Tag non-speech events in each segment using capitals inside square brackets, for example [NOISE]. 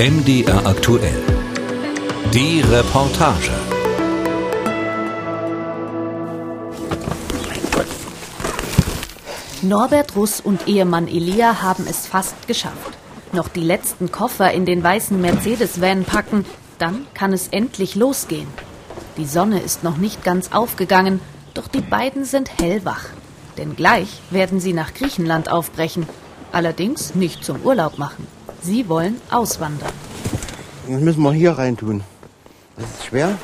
MDR aktuell. Die Reportage. Norbert Russ und Ehemann Elia haben es fast geschafft. Noch die letzten Koffer in den weißen Mercedes-Van packen, dann kann es endlich losgehen. Die Sonne ist noch nicht ganz aufgegangen, doch die beiden sind hellwach. Denn gleich werden sie nach Griechenland aufbrechen. Allerdings nicht zum Urlaub machen. Sie wollen auswandern. Das müssen wir hier reintun. Das ist schwer.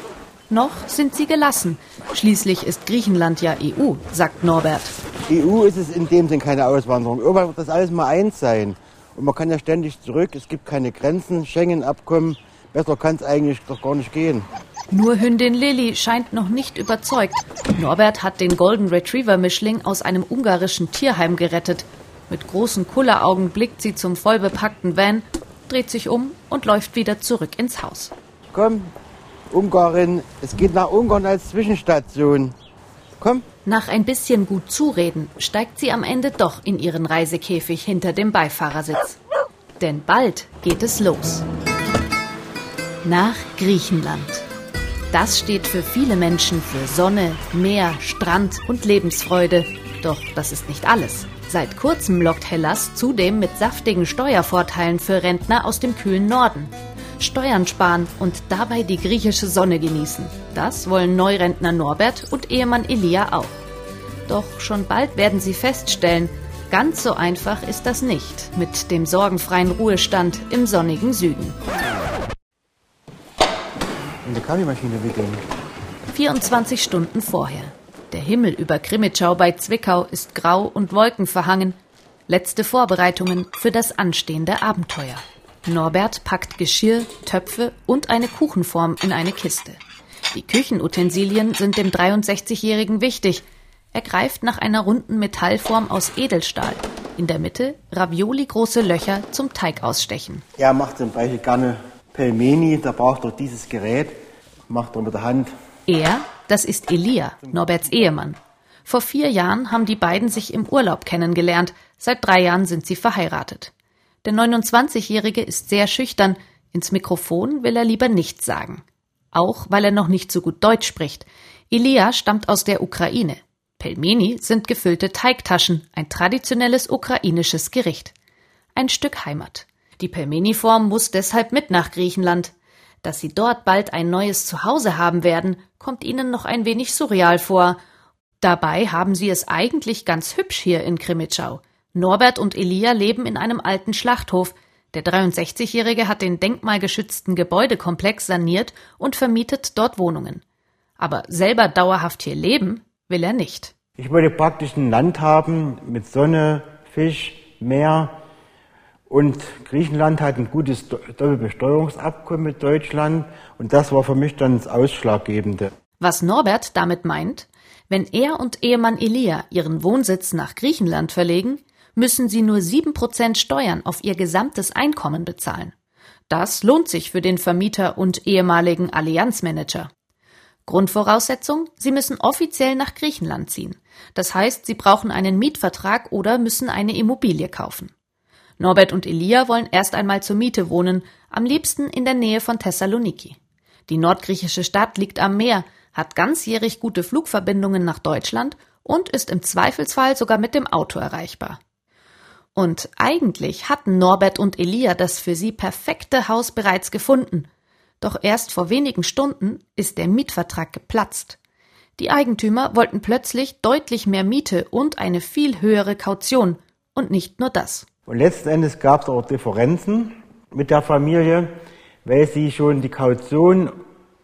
Noch sind sie gelassen. Schließlich ist Griechenland ja EU, sagt Norbert. EU ist es in dem Sinn keine Auswanderung. Irgendwann wird das alles mal eins sein. Und man kann ja ständig zurück. Es gibt keine Grenzen, Schengen-Abkommen. Besser kann es eigentlich doch gar nicht gehen. Nur Hündin Lilly scheint noch nicht überzeugt. Norbert hat den Golden Retriever Mischling aus einem ungarischen Tierheim gerettet. Mit großen Kulleraugen blickt sie zum vollbepackten Van, dreht sich um und läuft wieder zurück ins Haus. Komm, Ungarin, es geht nach Ungarn als Zwischenstation. Komm. Nach ein bisschen gut zureden steigt sie am Ende doch in ihren Reisekäfig hinter dem Beifahrersitz. Denn bald geht es los. Nach Griechenland. Das steht für viele Menschen für Sonne, Meer, Strand und Lebensfreude. Doch das ist nicht alles. Seit kurzem lockt Hellas zudem mit saftigen Steuervorteilen für Rentner aus dem kühlen Norden. Steuern sparen und dabei die griechische Sonne genießen. Das wollen Neurentner Norbert und Ehemann Elia auch. Doch schon bald werden sie feststellen, ganz so einfach ist das nicht mit dem sorgenfreien Ruhestand im sonnigen Süden. In der Kaffeemaschine wickeln. 24 Stunden vorher. Der Himmel über Krimitschau bei Zwickau ist grau und wolkenverhangen. Letzte Vorbereitungen für das anstehende Abenteuer. Norbert packt Geschirr, Töpfe und eine Kuchenform in eine Kiste. Die Küchenutensilien sind dem 63-Jährigen wichtig. Er greift nach einer runden Metallform aus Edelstahl. In der Mitte Ravioli-große Löcher zum Teig ausstechen. Er macht zum Beispiel gerne Pelmeni, da braucht er dieses Gerät, macht er mit der Hand. Er, das ist Elia, Norberts Ehemann. Vor vier Jahren haben die beiden sich im Urlaub kennengelernt. Seit drei Jahren sind sie verheiratet. Der 29-Jährige ist sehr schüchtern. Ins Mikrofon will er lieber nichts sagen. Auch weil er noch nicht so gut Deutsch spricht. Elia stammt aus der Ukraine. Pelmeni sind gefüllte Teigtaschen, ein traditionelles ukrainisches Gericht. Ein Stück Heimat. Die Pelmeni-Form muss deshalb mit nach Griechenland. Dass sie dort bald ein neues Zuhause haben werden, kommt ihnen noch ein wenig surreal vor. Dabei haben sie es eigentlich ganz hübsch hier in Krimitschau. Norbert und Elia leben in einem alten Schlachthof. Der 63-Jährige hat den denkmalgeschützten Gebäudekomplex saniert und vermietet dort Wohnungen. Aber selber dauerhaft hier leben will er nicht. Ich wollte praktisch ein Land haben mit Sonne, Fisch, Meer. Und Griechenland hat ein gutes Doppelbesteuerungsabkommen mit Deutschland. Und das war für mich dann das Ausschlaggebende. Was Norbert damit meint, wenn er und Ehemann Elia ihren Wohnsitz nach Griechenland verlegen, müssen sie nur sieben Prozent Steuern auf ihr gesamtes Einkommen bezahlen. Das lohnt sich für den Vermieter und ehemaligen Allianzmanager. Grundvoraussetzung, sie müssen offiziell nach Griechenland ziehen. Das heißt, sie brauchen einen Mietvertrag oder müssen eine Immobilie kaufen. Norbert und Elia wollen erst einmal zur Miete wohnen, am liebsten in der Nähe von Thessaloniki. Die nordgriechische Stadt liegt am Meer, hat ganzjährig gute Flugverbindungen nach Deutschland und ist im Zweifelsfall sogar mit dem Auto erreichbar. Und eigentlich hatten Norbert und Elia das für sie perfekte Haus bereits gefunden. Doch erst vor wenigen Stunden ist der Mietvertrag geplatzt. Die Eigentümer wollten plötzlich deutlich mehr Miete und eine viel höhere Kaution. Und nicht nur das. Und letzten Endes gab es auch Differenzen mit der Familie, weil sie schon die Kaution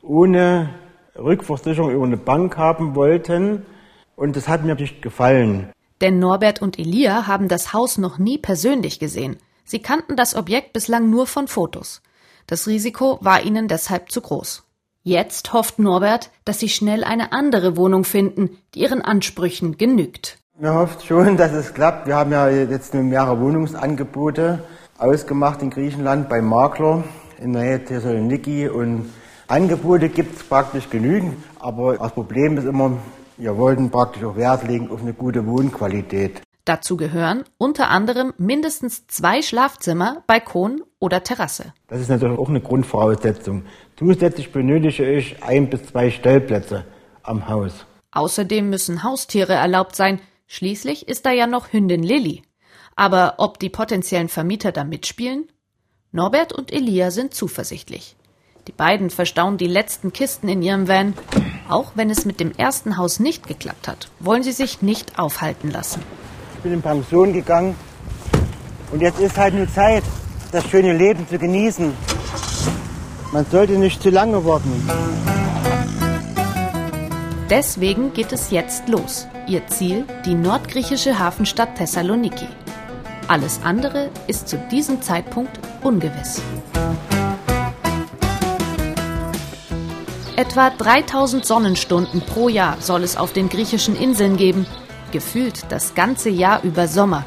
ohne Rückversicherung über eine Bank haben wollten. Und das hat mir nicht gefallen. Denn Norbert und Elia haben das Haus noch nie persönlich gesehen. Sie kannten das Objekt bislang nur von Fotos. Das Risiko war ihnen deshalb zu groß. Jetzt hofft Norbert, dass sie schnell eine andere Wohnung finden, die ihren Ansprüchen genügt. Wir hoffen schon, [LAUGHS] dass es klappt. Wir haben ja jetzt mehrere Wohnungsangebote ausgemacht in Griechenland bei Makler in der Nähe Thessaloniki und Angebote gibt es praktisch genügend, aber das Problem ist immer, wir wollten praktisch auch Wert legen auf eine gute Wohnqualität. Dazu gehören unter anderem mindestens zwei Schlafzimmer, Balkon oder Terrasse. Das ist natürlich auch eine Grundvoraussetzung. Zusätzlich benötige ich ein bis zwei Stellplätze am Haus. Außerdem müssen Haustiere erlaubt sein. Schließlich ist da ja noch Hündin Lilly. Aber ob die potenziellen Vermieter da mitspielen? Norbert und Elia sind zuversichtlich. Die beiden verstauen die letzten Kisten in ihrem Van. Auch wenn es mit dem ersten Haus nicht geklappt hat, wollen sie sich nicht aufhalten lassen. Ich bin in Pension gegangen und jetzt ist halt nur Zeit, das schöne Leben zu genießen. Man sollte nicht zu lange warten. Deswegen geht es jetzt los. Ihr Ziel die nordgriechische Hafenstadt Thessaloniki. Alles andere ist zu diesem Zeitpunkt ungewiss. Etwa 3000 Sonnenstunden pro Jahr soll es auf den griechischen Inseln geben. Gefühlt das ganze Jahr über Sommer.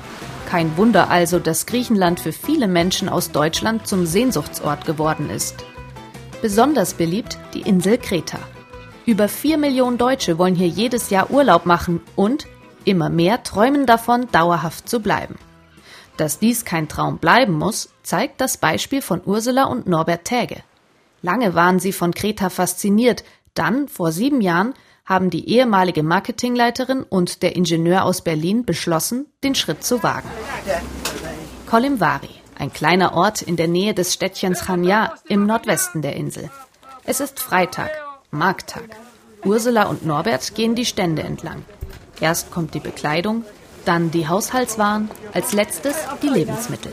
Kein Wunder also, dass Griechenland für viele Menschen aus Deutschland zum Sehnsuchtsort geworden ist. Besonders beliebt die Insel Kreta. Über 4 Millionen Deutsche wollen hier jedes Jahr Urlaub machen und immer mehr träumen davon, dauerhaft zu bleiben. Dass dies kein Traum bleiben muss, zeigt das Beispiel von Ursula und Norbert Täge. Lange waren sie von Kreta fasziniert, dann, vor sieben Jahren, haben die ehemalige Marketingleiterin und der Ingenieur aus Berlin beschlossen, den Schritt zu wagen. Kolimvari, ein kleiner Ort in der Nähe des Städtchens Chania im Nordwesten der Insel. Es ist Freitag, Markttag. Ursula und Norbert gehen die Stände entlang. Erst kommt die Bekleidung, dann die Haushaltswaren, als letztes die Lebensmittel.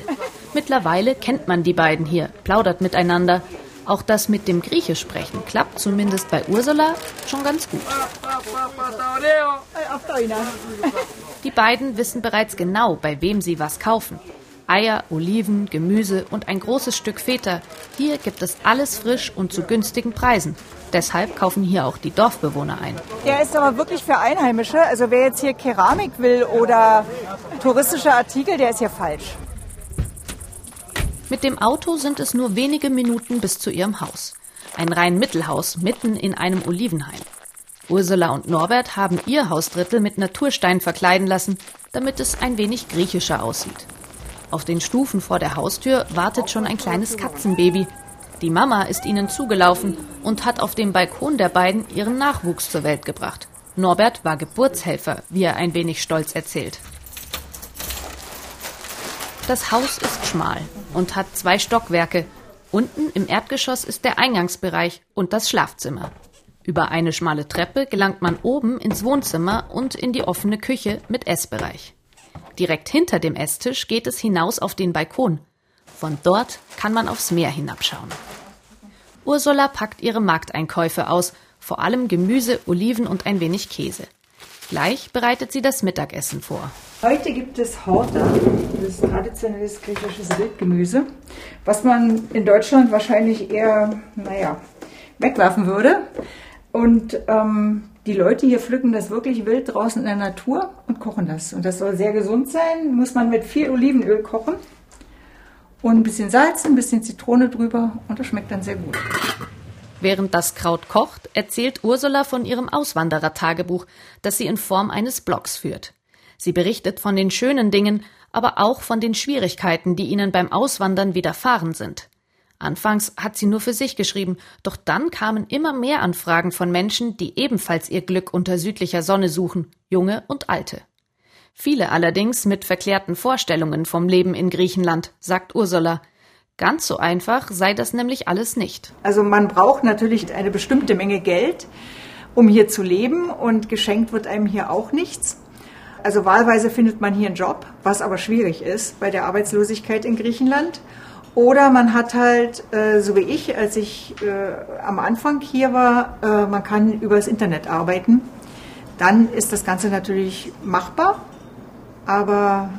Mittlerweile kennt man die beiden hier, plaudert miteinander. Auch das mit dem Griechisch sprechen klappt zumindest bei Ursula schon ganz gut. Die beiden wissen bereits genau, bei wem sie was kaufen. Eier, Oliven, Gemüse und ein großes Stück Feta. Hier gibt es alles frisch und zu günstigen Preisen. Deshalb kaufen hier auch die Dorfbewohner ein. Der ist aber wirklich für Einheimische. Also wer jetzt hier Keramik will oder touristische Artikel, der ist hier falsch. Mit dem Auto sind es nur wenige Minuten bis zu ihrem Haus. Ein rein Mittelhaus mitten in einem Olivenhain. Ursula und Norbert haben ihr Hausdrittel mit Naturstein verkleiden lassen, damit es ein wenig griechischer aussieht. Auf den Stufen vor der Haustür wartet schon ein kleines Katzenbaby. Die Mama ist ihnen zugelaufen und hat auf dem Balkon der beiden ihren Nachwuchs zur Welt gebracht. Norbert war Geburtshelfer, wie er ein wenig stolz erzählt. Das Haus ist schmal und hat zwei Stockwerke. Unten im Erdgeschoss ist der Eingangsbereich und das Schlafzimmer. Über eine schmale Treppe gelangt man oben ins Wohnzimmer und in die offene Küche mit Essbereich. Direkt hinter dem Esstisch geht es hinaus auf den Balkon. Von dort kann man aufs Meer hinabschauen. Ursula packt ihre Markteinkäufe aus, vor allem Gemüse, Oliven und ein wenig Käse. Gleich bereitet sie das Mittagessen vor. Heute gibt es Horta, das traditionelles griechisches Wildgemüse, was man in Deutschland wahrscheinlich eher, naja, wegwerfen würde. Und ähm, die Leute hier pflücken das wirklich wild draußen in der Natur und kochen das. Und das soll sehr gesund sein. Muss man mit viel Olivenöl kochen. Und ein bisschen Salz, ein bisschen Zitrone drüber. Und das schmeckt dann sehr gut. Während das Kraut kocht, erzählt Ursula von ihrem Auswanderer-Tagebuch, das sie in Form eines Blogs führt. Sie berichtet von den schönen Dingen, aber auch von den Schwierigkeiten, die ihnen beim Auswandern widerfahren sind. Anfangs hat sie nur für sich geschrieben, doch dann kamen immer mehr Anfragen von Menschen, die ebenfalls ihr Glück unter südlicher Sonne suchen, junge und alte. Viele allerdings mit verklärten Vorstellungen vom Leben in Griechenland, sagt Ursula. Ganz so einfach sei das nämlich alles nicht. Also man braucht natürlich eine bestimmte Menge Geld, um hier zu leben und geschenkt wird einem hier auch nichts. Also wahlweise findet man hier einen Job, was aber schwierig ist bei der Arbeitslosigkeit in Griechenland. Oder man hat halt, äh, so wie ich, als ich äh, am Anfang hier war, äh, man kann übers Internet arbeiten. Dann ist das Ganze natürlich machbar, aber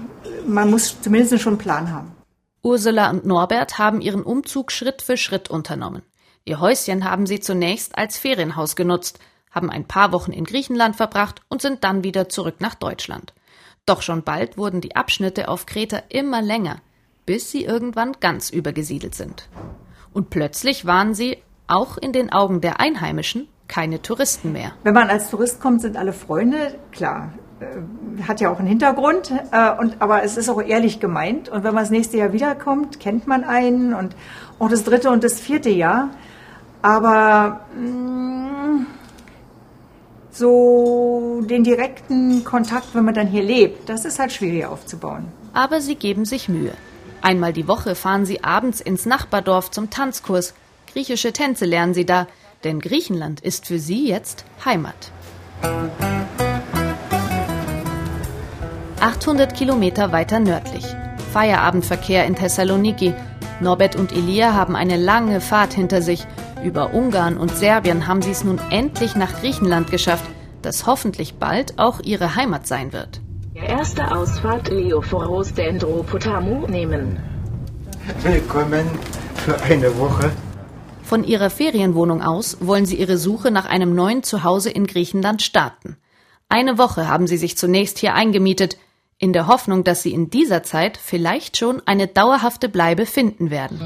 man muss zumindest schon einen Plan haben. Ursula und Norbert haben ihren Umzug Schritt für Schritt unternommen. Ihr Häuschen haben sie zunächst als Ferienhaus genutzt, haben ein paar Wochen in Griechenland verbracht und sind dann wieder zurück nach Deutschland. Doch schon bald wurden die Abschnitte auf Kreta immer länger bis sie irgendwann ganz übergesiedelt sind. Und plötzlich waren sie, auch in den Augen der Einheimischen, keine Touristen mehr. Wenn man als Tourist kommt, sind alle Freunde, klar. Äh, hat ja auch einen Hintergrund, äh, und, aber es ist auch ehrlich gemeint. Und wenn man das nächste Jahr wiederkommt, kennt man einen und auch das dritte und das vierte Jahr. Aber mh, mm, so den direkten Kontakt, wenn man dann hier lebt, das ist halt schwierig aufzubauen. Aber sie geben sich Mühe. Einmal die Woche fahren sie abends ins Nachbardorf zum Tanzkurs. Griechische Tänze lernen sie da, denn Griechenland ist für sie jetzt Heimat. 800 Kilometer weiter nördlich. Feierabendverkehr in Thessaloniki. Norbert und Elia haben eine lange Fahrt hinter sich. Über Ungarn und Serbien haben sie es nun endlich nach Griechenland geschafft, das hoffentlich bald auch ihre Heimat sein wird. Erste Ausfahrt Leophoros Dendropotamu nehmen. Willkommen für eine Woche. Von ihrer Ferienwohnung aus wollen sie ihre Suche nach einem neuen Zuhause in Griechenland starten. Eine Woche haben sie sich zunächst hier eingemietet, in der Hoffnung, dass sie in dieser Zeit vielleicht schon eine dauerhafte Bleibe finden werden.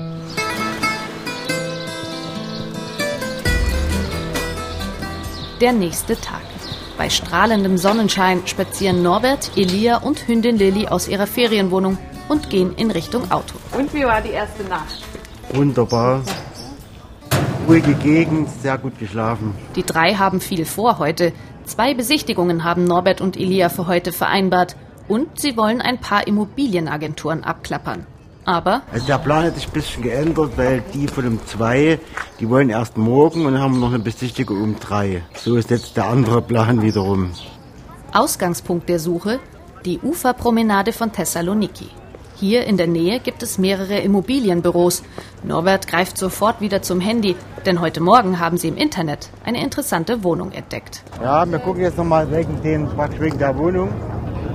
Der nächste Tag. Bei strahlendem Sonnenschein spazieren Norbert, Elia und Hündin Lilly aus ihrer Ferienwohnung und gehen in Richtung Auto. Und wie war die erste Nacht? Wunderbar. Ruhige Gegend, sehr gut geschlafen. Die drei haben viel vor heute. Zwei Besichtigungen haben Norbert und Elia für heute vereinbart und sie wollen ein paar Immobilienagenturen abklappern. Aber Also der Plan hat sich ein bisschen geändert, weil die von dem 2, die wollen erst morgen und dann haben wir noch eine Besichtigung um 3. So ist jetzt der andere Plan wiederum. Ausgangspunkt der Suche die Uferpromenade von Thessaloniki. Hier in der Nähe gibt es mehrere Immobilienbüros. Norbert greift sofort wieder zum Handy, denn heute Morgen haben sie im Internet eine interessante Wohnung entdeckt. Ja, wir gucken jetzt nochmal wegen, den, wegen der Wohnung,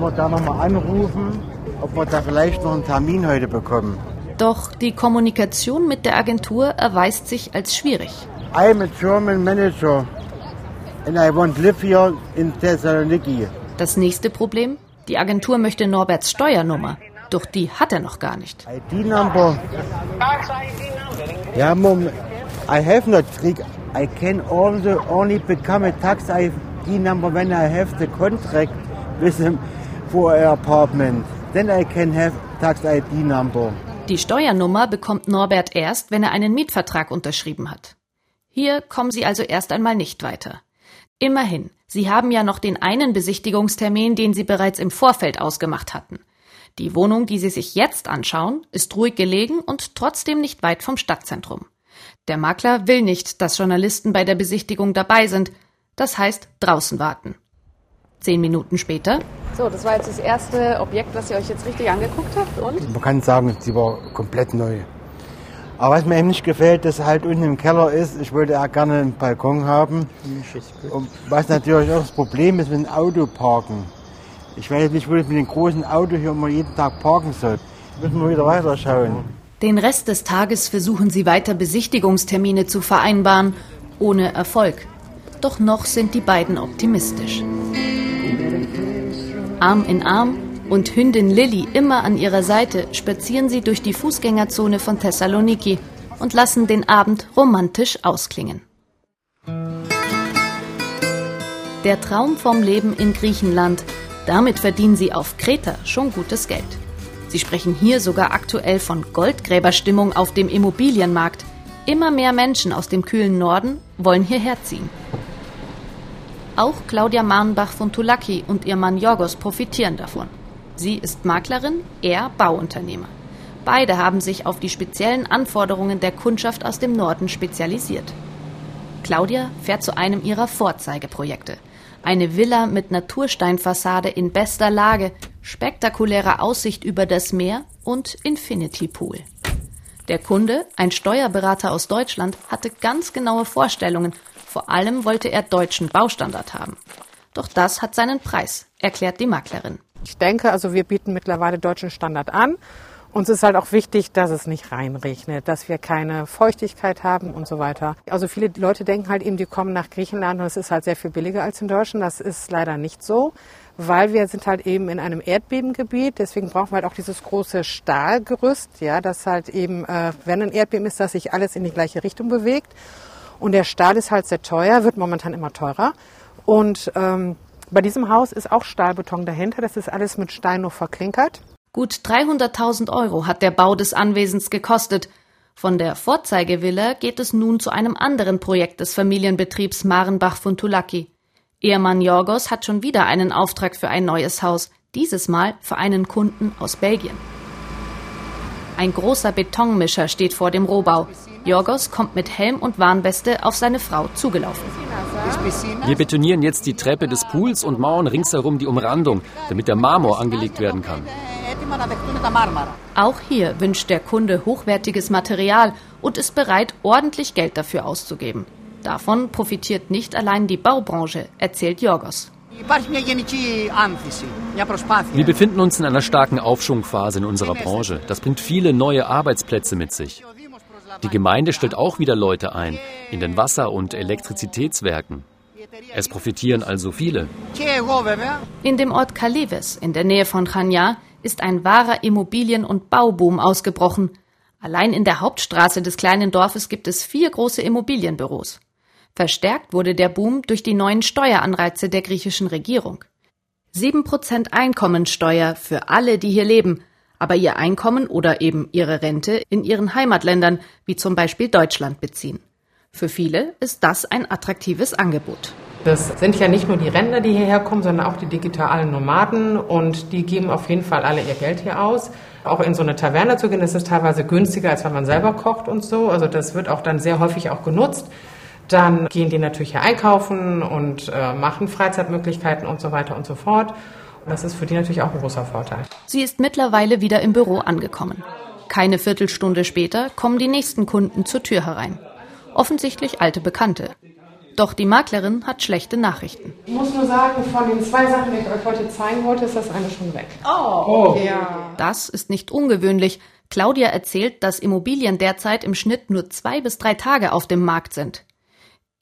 wir da nochmal anrufen, ob wir da vielleicht noch einen Termin heute bekommen. Doch die Kommunikation mit der Agentur erweist sich als schwierig. I'm a German manager and I want live here in Thessaloniki. Das nächste Problem? Die Agentur möchte Norberts Steuernummer. Doch die hat er noch gar nicht. ID number. Ja, Mom, I have not trick. I can also only become a tax ID number when I have the contract with him for an apartment. Then I can have tax ID number. Die Steuernummer bekommt Norbert erst, wenn er einen Mietvertrag unterschrieben hat. Hier kommen sie also erst einmal nicht weiter. Immerhin, sie haben ja noch den einen Besichtigungstermin, den sie bereits im Vorfeld ausgemacht hatten. Die Wohnung, die sie sich jetzt anschauen, ist ruhig gelegen und trotzdem nicht weit vom Stadtzentrum. Der Makler will nicht, dass Journalisten bei der Besichtigung dabei sind. Das heißt, draußen warten. Zehn Minuten später So, das war jetzt das erste Objekt, was ihr euch jetzt richtig angeguckt habt. Und? Man kann sagen, sie war komplett neu. Aber was mir eben nicht gefällt, dass er halt unten im Keller ist. Ich wollte ja gerne einen Balkon haben. Und was natürlich auch das Problem ist mit dem Auto parken. Ich weiß nicht, wo ich mit dem großen Auto hier immer jeden Tag parken soll. Müssen wir wieder weiterschauen. Den Rest des Tages versuchen sie weiter Besichtigungstermine zu vereinbaren, ohne Erfolg. Doch noch sind die beiden optimistisch. Arm in Arm und Hündin Lilly immer an ihrer Seite spazieren sie durch die Fußgängerzone von Thessaloniki und lassen den Abend romantisch ausklingen. Der Traum vom Leben in Griechenland, damit verdienen sie auf Kreta schon gutes Geld. Sie sprechen hier sogar aktuell von Goldgräberstimmung auf dem Immobilienmarkt. Immer mehr Menschen aus dem kühlen Norden wollen hierher ziehen. Auch Claudia Marnbach von Tulaki und ihr Mann Jorgos profitieren davon. Sie ist Maklerin, er Bauunternehmer. Beide haben sich auf die speziellen Anforderungen der Kundschaft aus dem Norden spezialisiert. Claudia fährt zu einem ihrer Vorzeigeprojekte. Eine Villa mit Natursteinfassade in bester Lage, spektakulärer Aussicht über das Meer und Infinity Pool. Der Kunde, ein Steuerberater aus Deutschland, hatte ganz genaue Vorstellungen. Vor allem wollte er deutschen Baustandard haben. Doch das hat seinen Preis, erklärt die Maklerin. Ich denke, also wir bieten mittlerweile deutschen Standard an. Uns ist halt auch wichtig, dass es nicht reinregnet, dass wir keine Feuchtigkeit haben und so weiter. Also viele Leute denken halt eben, die kommen nach Griechenland und es ist halt sehr viel billiger als in Deutschland. Das ist leider nicht so, weil wir sind halt eben in einem Erdbebengebiet. Deswegen brauchen wir halt auch dieses große Stahlgerüst, ja, dass halt eben, äh, wenn ein Erdbeben ist, dass sich alles in die gleiche Richtung bewegt. Und der Stahl ist halt sehr teuer, wird momentan immer teurer. Und ähm, Bei diesem Haus ist auch Stahlbeton dahinter. Das ist alles mit Stein noch verklinkert. Gut 300.000 Euro hat der Bau des Anwesens gekostet. Von der Vorzeigevilla geht es nun zu einem anderen Projekt des Familienbetriebs Marenbach von Tulaki. Ehemann Jorgos hat schon wieder einen Auftrag für ein neues Haus, dieses Mal für einen Kunden aus Belgien. Ein großer Betonmischer steht vor dem Rohbau. Jorgos kommt mit Helm und Warnweste auf seine Frau zugelaufen. Wir betonieren jetzt die Treppe des Pools und mauern ringsherum die Umrandung, damit der Marmor angelegt werden kann. Auch hier wünscht der Kunde hochwertiges Material und ist bereit, ordentlich Geld dafür auszugeben. Davon profitiert nicht allein die Baubranche, erzählt Jorgos. Wir befinden uns in einer starken Aufschwungphase in unserer Branche. Das bringt viele neue Arbeitsplätze mit sich. Die Gemeinde stellt auch wieder Leute ein, in den Wasser- und Elektrizitätswerken. Es profitieren also viele. In dem Ort Kaleves, in der Nähe von Chania, ist ein wahrer Immobilien- und Bauboom ausgebrochen. Allein in der Hauptstraße des kleinen Dorfes gibt es vier große Immobilienbüros. Verstärkt wurde der Boom durch die neuen Steueranreize der griechischen Regierung. Sieben Prozent Einkommensteuer für alle, die hier leben, aber ihr Einkommen oder eben ihre Rente in ihren Heimatländern, wie zum Beispiel Deutschland, beziehen. Für viele ist das ein attraktives Angebot. Das sind ja nicht nur die Rentner, die hierher kommen, sondern auch die digitalen Nomaden und die geben auf jeden Fall alle ihr Geld hier aus. Auch in so eine Taverne zu gehen, das ist teilweise günstiger, als wenn man selber kocht und so. Also das wird auch dann sehr häufig auch genutzt. Dann gehen die natürlich hier einkaufen und äh, machen Freizeitmöglichkeiten und so weiter und so fort. Das ist für die natürlich auch ein großer Vorteil. Sie ist mittlerweile wieder im Büro angekommen. Keine Viertelstunde später kommen die nächsten Kunden zur Tür herein. Offensichtlich alte Bekannte. Doch die Maklerin hat schlechte Nachrichten. Ich muss nur sagen, von den zwei Sachen, die ich euch heute zeigen wollte, ist das eine schon weg. Oh, ja. Das ist nicht ungewöhnlich. Claudia erzählt, dass Immobilien derzeit im Schnitt nur zwei bis drei Tage auf dem Markt sind.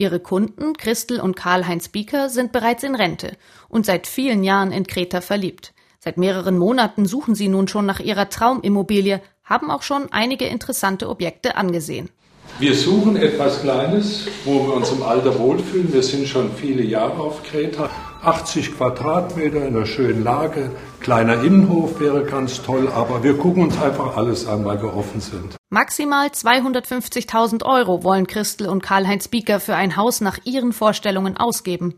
Ihre Kunden, Christel und Karl-Heinz Bieker, sind bereits in Rente und seit vielen Jahren in Kreta verliebt. Seit mehreren Monaten suchen sie nun schon nach ihrer Traumimmobilie, haben auch schon einige interessante Objekte angesehen. Wir suchen etwas Kleines, wo wir uns im Alter wohlfühlen. Wir sind schon viele Jahre auf Kreta. 80 Quadratmeter in einer schönen Lage. Kleiner Innenhof wäre ganz toll, aber wir gucken uns einfach alles an, weil wir offen sind. Maximal 250.000 Euro wollen Christel und Karl-Heinz Bieker für ein Haus nach ihren Vorstellungen ausgeben.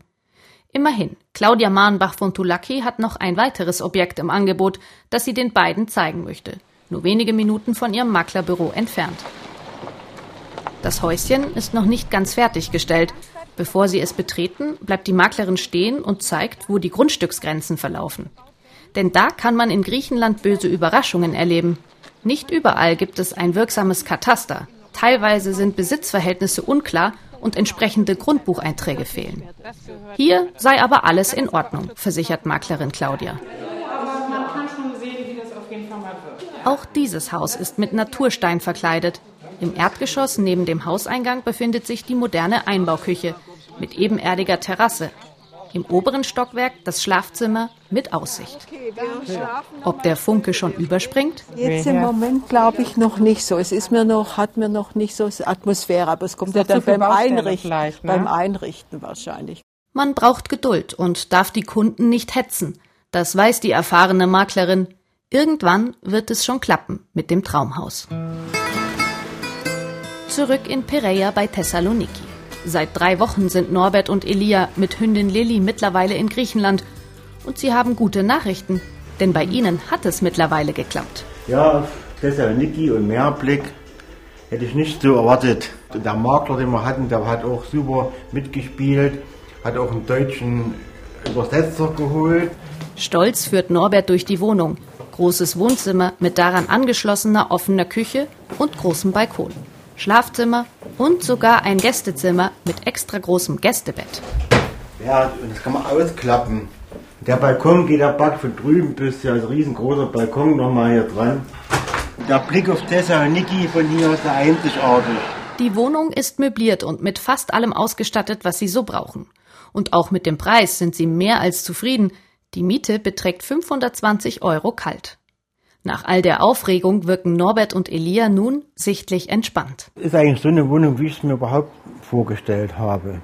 Immerhin, Claudia Mahnbach von Tulaki hat noch ein weiteres Objekt im Angebot, das sie den beiden zeigen möchte. Nur wenige Minuten von ihrem Maklerbüro entfernt. Das Häuschen ist noch nicht ganz fertiggestellt. Bevor sie es betreten, bleibt die Maklerin stehen und zeigt, wo die Grundstücksgrenzen verlaufen. Denn da kann man in Griechenland böse Überraschungen erleben. Nicht überall gibt es ein wirksames Kataster. Teilweise sind Besitzverhältnisse unklar und entsprechende Grundbucheinträge fehlen. Hier sei aber alles in Ordnung, versichert Maklerin Claudia. Auch dieses Haus ist mit Naturstein verkleidet. Im Erdgeschoss neben dem Hauseingang befindet sich die moderne Einbauküche mit ebenerdiger Terrasse. Im oberen Stockwerk das Schlafzimmer mit Aussicht. Ob der Funke schon überspringt? Jetzt im Moment glaube ich noch nicht so. Es ist mir noch, hat mir noch nicht so Atmosphäre, aber es kommt ja dann beim Einrichten, ne? beim Einrichten wahrscheinlich. Man braucht Geduld und darf die Kunden nicht hetzen. Das weiß die erfahrene Maklerin. Irgendwann wird es schon klappen mit dem Traumhaus zurück in Pereia bei Thessaloniki. Seit drei Wochen sind Norbert und Elia mit Hündin Lilly mittlerweile in Griechenland. Und sie haben gute Nachrichten, denn bei ihnen hat es mittlerweile geklappt. Ja, Thessaloniki und Meerblick hätte ich nicht so erwartet. Der Makler, den wir hatten, der hat auch super mitgespielt, hat auch einen deutschen Übersetzer geholt. Stolz führt Norbert durch die Wohnung. Großes Wohnzimmer mit daran angeschlossener offener Küche und großem Balkon. Schlafzimmer und sogar ein Gästezimmer mit extra großem Gästebett. Ja, das kann man ausklappen. Der Balkon geht der Back von drüben bis ja ein riesengroßer Balkon nochmal hier dran. Der Blick auf Thessaloniki von hier ist einzigartig. Die Wohnung ist möbliert und mit fast allem ausgestattet, was Sie so brauchen. Und auch mit dem Preis sind Sie mehr als zufrieden. Die Miete beträgt 520 Euro kalt. Nach all der Aufregung wirken Norbert und Elia nun sichtlich entspannt. Ist eigentlich so eine Wohnung, wie ich es mir überhaupt vorgestellt habe.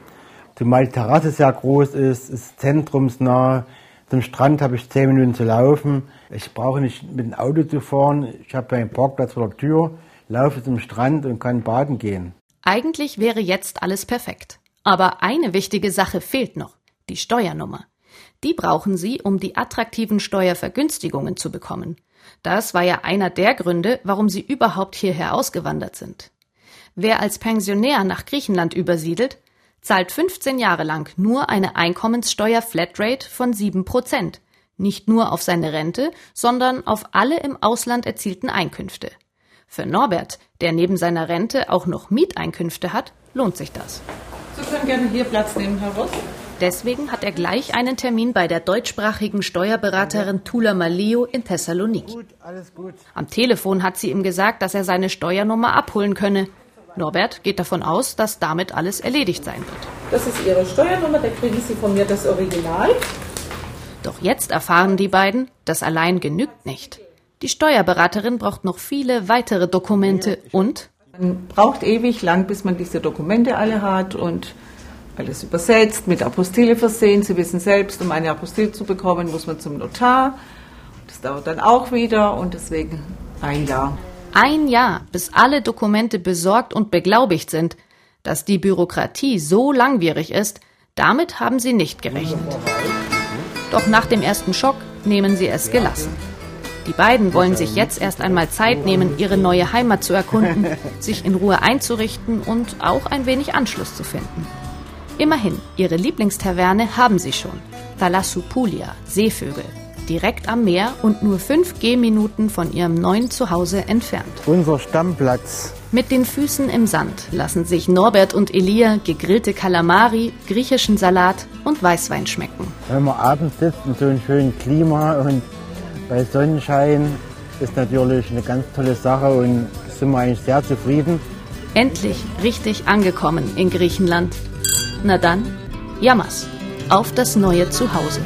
Zumal die Terrasse sehr groß ist, ist zentrumsnah. Zum Strand habe ich zehn Minuten zu laufen. Ich brauche nicht mit dem Auto zu fahren. Ich habe einen Parkplatz vor der Tür, laufe zum Strand und kann baden gehen. Eigentlich wäre jetzt alles perfekt. Aber eine wichtige Sache fehlt noch, die Steuernummer. Die brauchen Sie, um die attraktiven Steuervergünstigungen zu bekommen. Das war ja einer der Gründe, warum Sie überhaupt hierher ausgewandert sind. Wer als Pensionär nach Griechenland übersiedelt, zahlt 15 Jahre lang nur eine Einkommenssteuer Flatrate von 7 Prozent. Nicht nur auf seine Rente, sondern auf alle im Ausland erzielten Einkünfte. Für Norbert, der neben seiner Rente auch noch Mieteinkünfte hat, lohnt sich das. Sie können gerne hier Platz nehmen, Herr Ross. Deswegen hat er gleich einen Termin bei der deutschsprachigen Steuerberaterin Tula Malio in Thessaloniki. Am Telefon hat sie ihm gesagt, dass er seine Steuernummer abholen könne. Norbert geht davon aus, dass damit alles erledigt sein wird. Das ist Ihre Steuernummer, da kriegen Sie von mir das Original. Doch jetzt erfahren die beiden, das allein genügt nicht. Die Steuerberaterin braucht noch viele weitere Dokumente und man braucht ewig lang, bis man diese Dokumente alle hat und alles übersetzt, mit Apostille versehen. Sie wissen selbst, um eine Apostille zu bekommen, muss man zum Notar. Das dauert dann auch wieder und deswegen ein Jahr. Ein Jahr, bis alle Dokumente besorgt und beglaubigt sind. Dass die Bürokratie so langwierig ist, damit haben sie nicht gerechnet. Doch nach dem ersten Schock nehmen sie es gelassen. Die beiden wollen sich jetzt erst einmal Zeit nehmen, ihre neue Heimat zu erkunden, [LAUGHS] sich in Ruhe einzurichten und auch ein wenig Anschluss zu finden. Immerhin, ihre Lieblingstaverne haben sie schon. Thalassopulia, Seevögel direkt am Meer und nur fünf Gehminuten von ihrem neuen Zuhause entfernt. Unser Stammplatz. Mit den Füßen im Sand lassen sich Norbert und Elia gegrillte Kalamari, griechischen Salat und Weißwein schmecken. Wenn man abends sitzt in so einem schönen Klima und bei Sonnenschein ist natürlich eine ganz tolle Sache und sind wir eigentlich sehr zufrieden. Endlich richtig angekommen in Griechenland. Na dann, Jammers, auf das neue Zuhause.